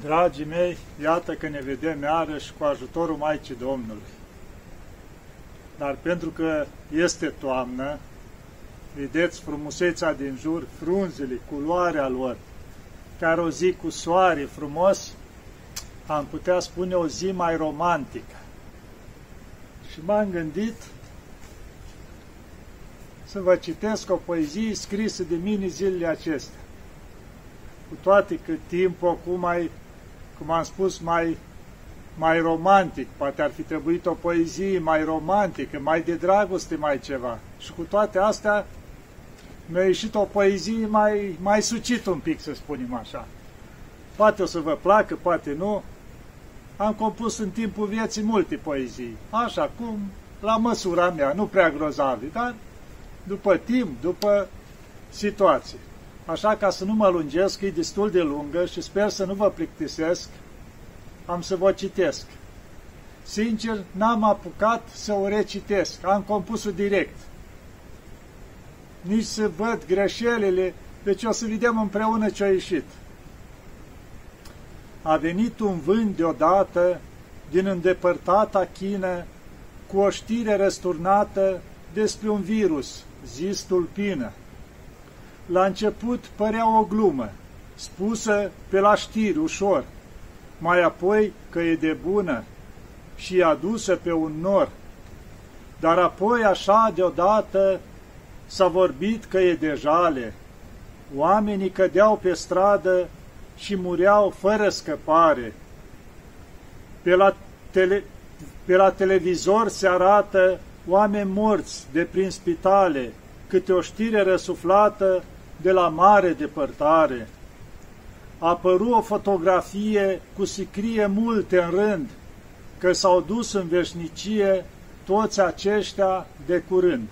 Dragii mei, iată că ne vedem iarăși cu ajutorul Maicii Domnului. Dar pentru că este toamnă, vedeți frumusețea din jur, frunzele, culoarea lor, care o zi cu soare frumos, am putea spune o zi mai romantică. Și m-am gândit să vă citesc o poezie scrisă de mine zilele acestea. Cu toate că timpul acum mai cum am spus, mai, mai romantic. Poate ar fi trebuit o poezie mai romantică, mai de dragoste, mai ceva. Și cu toate astea mi-a ieșit o poezie mai, mai sucit un pic, să spunem așa. Poate o să vă placă, poate nu. Am compus în timpul vieții multe poezii. Așa cum, la măsura mea, nu prea grozave, dar după timp, după situație. Așa ca să nu mă lungesc, e destul de lungă și sper să nu vă plictisesc, am să vă citesc. Sincer, n-am apucat să o recitesc, am compus-o direct. Nici să văd greșelile, deci o să vedem împreună ce a ieșit. A venit un vânt deodată din îndepărtata Chină cu o știre răsturnată despre un virus, zis tulpină la început părea o glumă, spusă pe la știri ușor, mai apoi că e de bună și adusă pe un nor. Dar apoi așa deodată s-a vorbit că e de jale. Oamenii cădeau pe stradă și mureau fără scăpare. Pe la, tele, pe la televizor se arată oameni morți de prin spitale, câte o știre răsuflată de la mare depărtare. A apărut o fotografie cu sicrie multe în rând, că s-au dus în veșnicie toți aceștia de curând.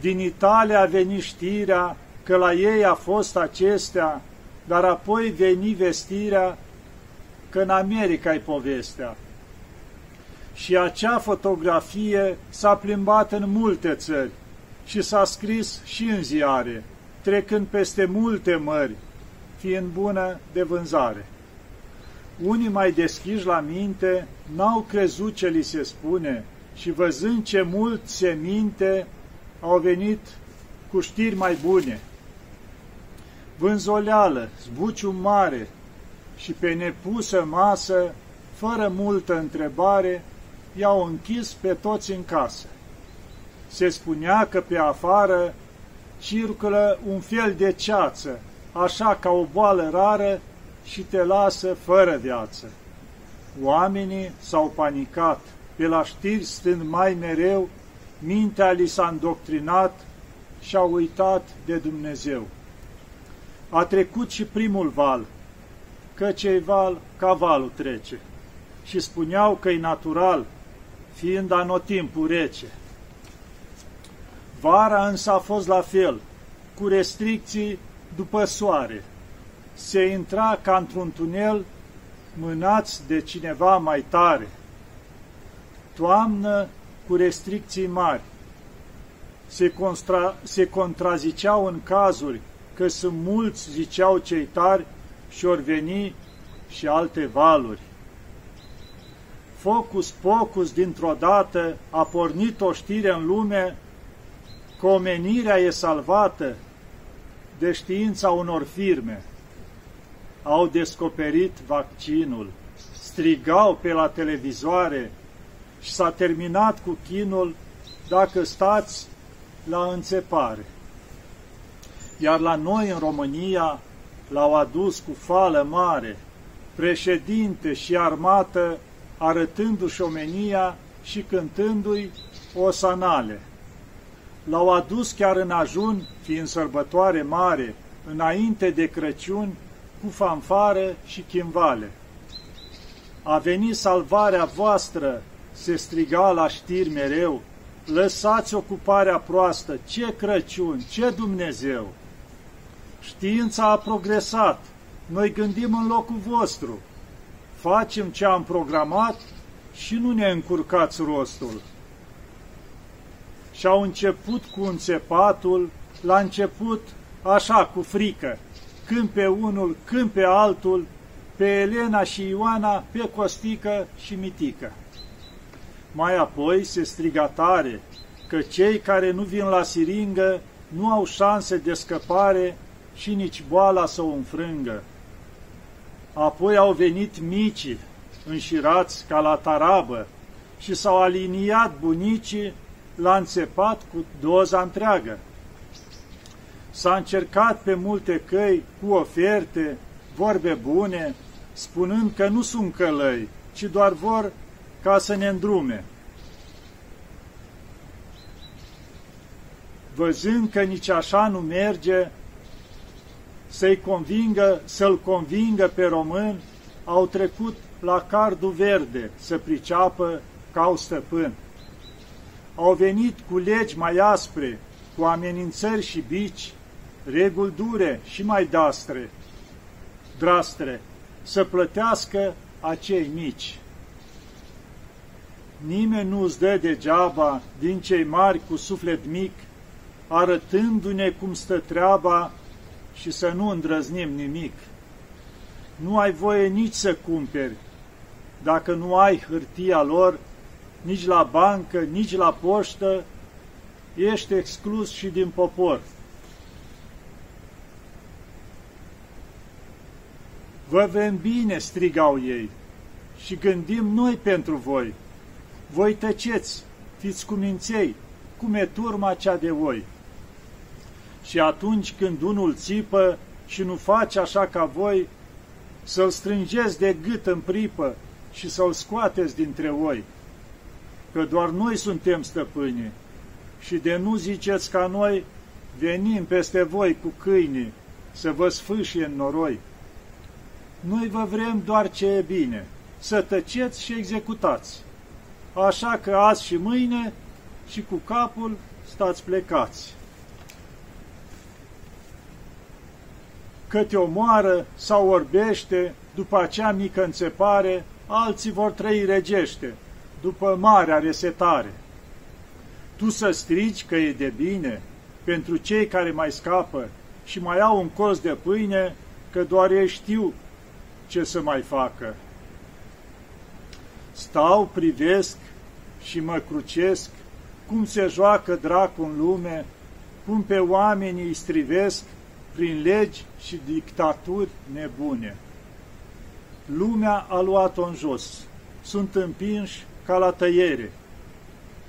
Din Italia a venit știrea că la ei a fost acestea, dar apoi veni vestirea că în America e povestea. Și acea fotografie s-a plimbat în multe țări și s-a scris și în ziare trecând peste multe mări, fiind bună de vânzare. Unii mai deschiși la minte n-au crezut ce li se spune și văzând ce mult se minte, au venit cu știri mai bune. Vânzoleală, zbuciu mare și pe nepusă masă, fără multă întrebare, i-au închis pe toți în casă. Se spunea că pe afară circulă un fel de ceață, așa ca o boală rară și te lasă fără viață. Oamenii s-au panicat, pe la știri stând mai mereu, mintea li s-a îndoctrinat și au uitat de Dumnezeu. A trecut și primul val, că cei val ca valul trece, și spuneau că e natural, fiind anotimpul rece. Vara însă a fost la fel, cu restricții după soare. Se intra ca într-un tunel mânați de cineva mai tare. Toamnă cu restricții mari. Se, constra, se contraziceau în cazuri că sunt mulți, ziceau cei tari, și ori veni și alte valuri. Focus pocus dintr-o dată a pornit o știre în lume că omenirea e salvată de știința unor firme. Au descoperit vaccinul, strigau pe la televizoare și s-a terminat cu chinul dacă stați la înțepare. Iar la noi în România l-au adus cu fală mare, președinte și armată, arătându-și omenia și cântându-i o sanale l-au adus chiar în ajun, fiind sărbătoare mare, înainte de Crăciun, cu fanfare și chimvale. A venit salvarea voastră, se striga la știri mereu, lăsați ocuparea proastă, ce Crăciun, ce Dumnezeu! Știința a progresat, noi gândim în locul vostru, facem ce am programat și nu ne încurcați rostul și au început cu înțepatul, la început așa, cu frică, când pe unul, când pe altul, pe Elena și Ioana, pe Costică și Mitică. Mai apoi se striga tare că cei care nu vin la siringă nu au șanse de scăpare și nici boala să o înfrângă. Apoi au venit micii, înșirați ca la tarabă, și s-au aliniat bunicii la înțepat cu doza întreagă. S-a încercat pe multe căi cu oferte, vorbe bune, spunând că nu sunt călăi, ci doar vor ca să ne îndrume. Văzând că nici așa nu merge, să-i convingă, să-l convingă pe român, au trecut la cardul verde să priceapă ca au stăpân. Au venit cu legi mai aspre, cu amenințări și bici, reguli dure și mai dastre, drastre, să plătească acei mici. Nimeni nu îți dă degeaba din cei mari cu suflet mic, arătându-ne cum stă treaba și să nu îndrăznim nimic. Nu ai voie nici să cumperi, dacă nu ai hârtia lor, nici la bancă, nici la poștă, ești exclus și din popor. Vă vrem bine, strigau ei, și gândim noi pentru voi. Voi tăceți, fiți cuminței, cum e turma cea de voi. Și atunci când unul țipă și nu face așa ca voi, să-l strângeți de gât în pripă și să-l scoateți dintre voi. Că doar noi suntem stăpâni și de nu ziceți ca noi, venim peste voi cu câini să vă sfâșie în noroi. Noi vă vrem doar ce e bine, să tăceți și executați. Așa că azi și mâine și cu capul stați plecați. Că te omoară sau orbește, după acea mică înțepare, alții vor trăi regește, după marea resetare. Tu să strigi că e de bine pentru cei care mai scapă și mai au un cos de pâine, că doar ei știu ce să mai facă. Stau, privesc și mă crucesc cum se joacă dracul în lume, cum pe oamenii îi strivesc prin legi și dictaturi nebune. Lumea a luat-o în jos, sunt împinși ca la tăiere.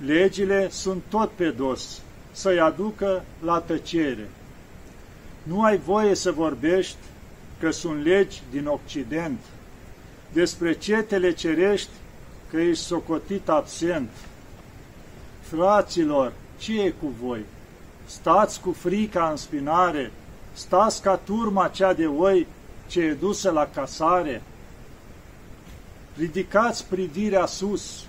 Legile sunt tot pe dos, să-i aducă la tăcere. Nu ai voie să vorbești că sunt legi din Occident, despre cetele cerești că ești socotit absent. Fraților, ce e cu voi? Stați cu frica în spinare, stați ca turma cea de oi ce e dusă la casare. Ridicați privirea sus,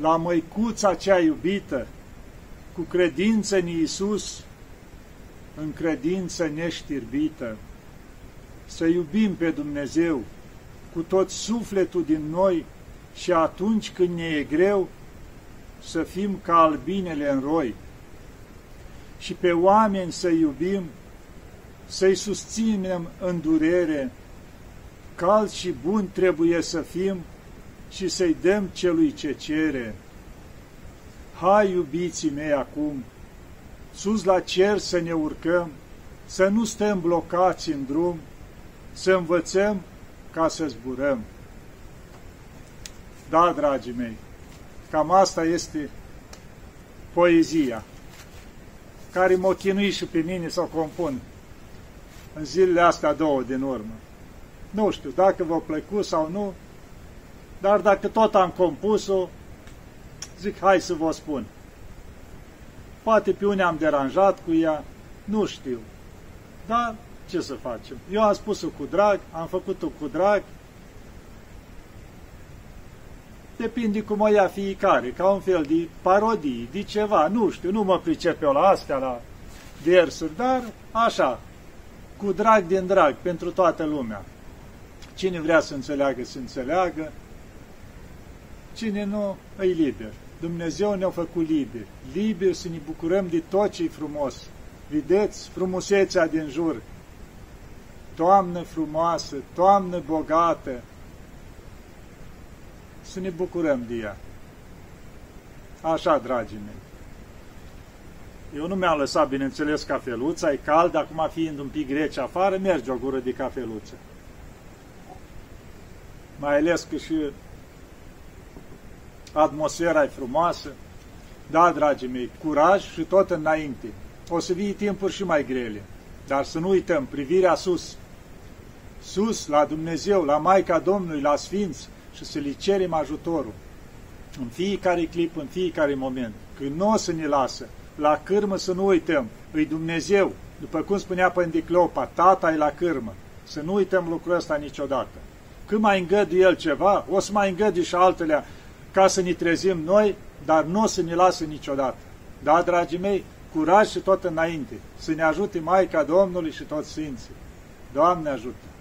la măicuța cea iubită, cu credință în Iisus, în credință neștirbită. Să iubim pe Dumnezeu cu tot sufletul din noi și atunci când ne e greu, să fim ca albinele în roi. Și pe oameni să iubim, să-i susținem în durere, calți și buni trebuie să fim și să-i dăm celui ce cere. Hai, iubiții mei, acum, sus la cer să ne urcăm, să nu stăm blocați în drum, să învățăm ca să zburăm. Da, dragii mei, cam asta este poezia care mă chinui și pe mine să o compun în zilele astea două din urmă. Nu știu dacă v-a plăcut sau nu, dar dacă tot am compus-o, zic, hai să vă spun. Poate pe unii am deranjat cu ea, nu știu, dar ce să facem? Eu am spus-o cu drag, am făcut-o cu drag, depinde cum o ia fiecare, ca un fel de parodii, de ceva, nu știu, nu mă pricep eu la astea, la versuri, dar așa, cu drag din drag, pentru toată lumea. Cine vrea să înțeleagă, să înțeleagă, cine nu, e liber. Dumnezeu ne-a făcut liberi, liberi să ne bucurăm de tot ce e frumos. Vedeți frumusețea din jur, Toamnă frumoasă, toamnă bogată, să ne bucurăm de ea. Așa, dragii mei. Eu nu mi-am lăsat, bineînțeles, cafeluța, e cald, acum fiind un pic rece afară, merge o gură de cafeluță. Mai ales că și atmosfera e frumoasă. Da, dragii mei, curaj și tot înainte. O să vii timpuri și mai grele, dar să nu uităm, privirea sus. Sus, la Dumnezeu, la Maica Domnului, la Sfinți și să li cerem ajutorul. În fiecare clip, în fiecare moment. Când nu o să ne lasă, la cârmă să nu uităm, îi Dumnezeu, după cum spunea Pândiclopa, tata e la cârmă. Să nu uităm lucrul ăsta niciodată. Când mai îngăduie El ceva, o să mai îngăduie și altele ca să ne trezim noi, dar nu o să ne lasă niciodată. Da, dragii mei, curaj și tot înainte, să ne ajute Maica Domnului și toți Sfinții. Doamne ajută!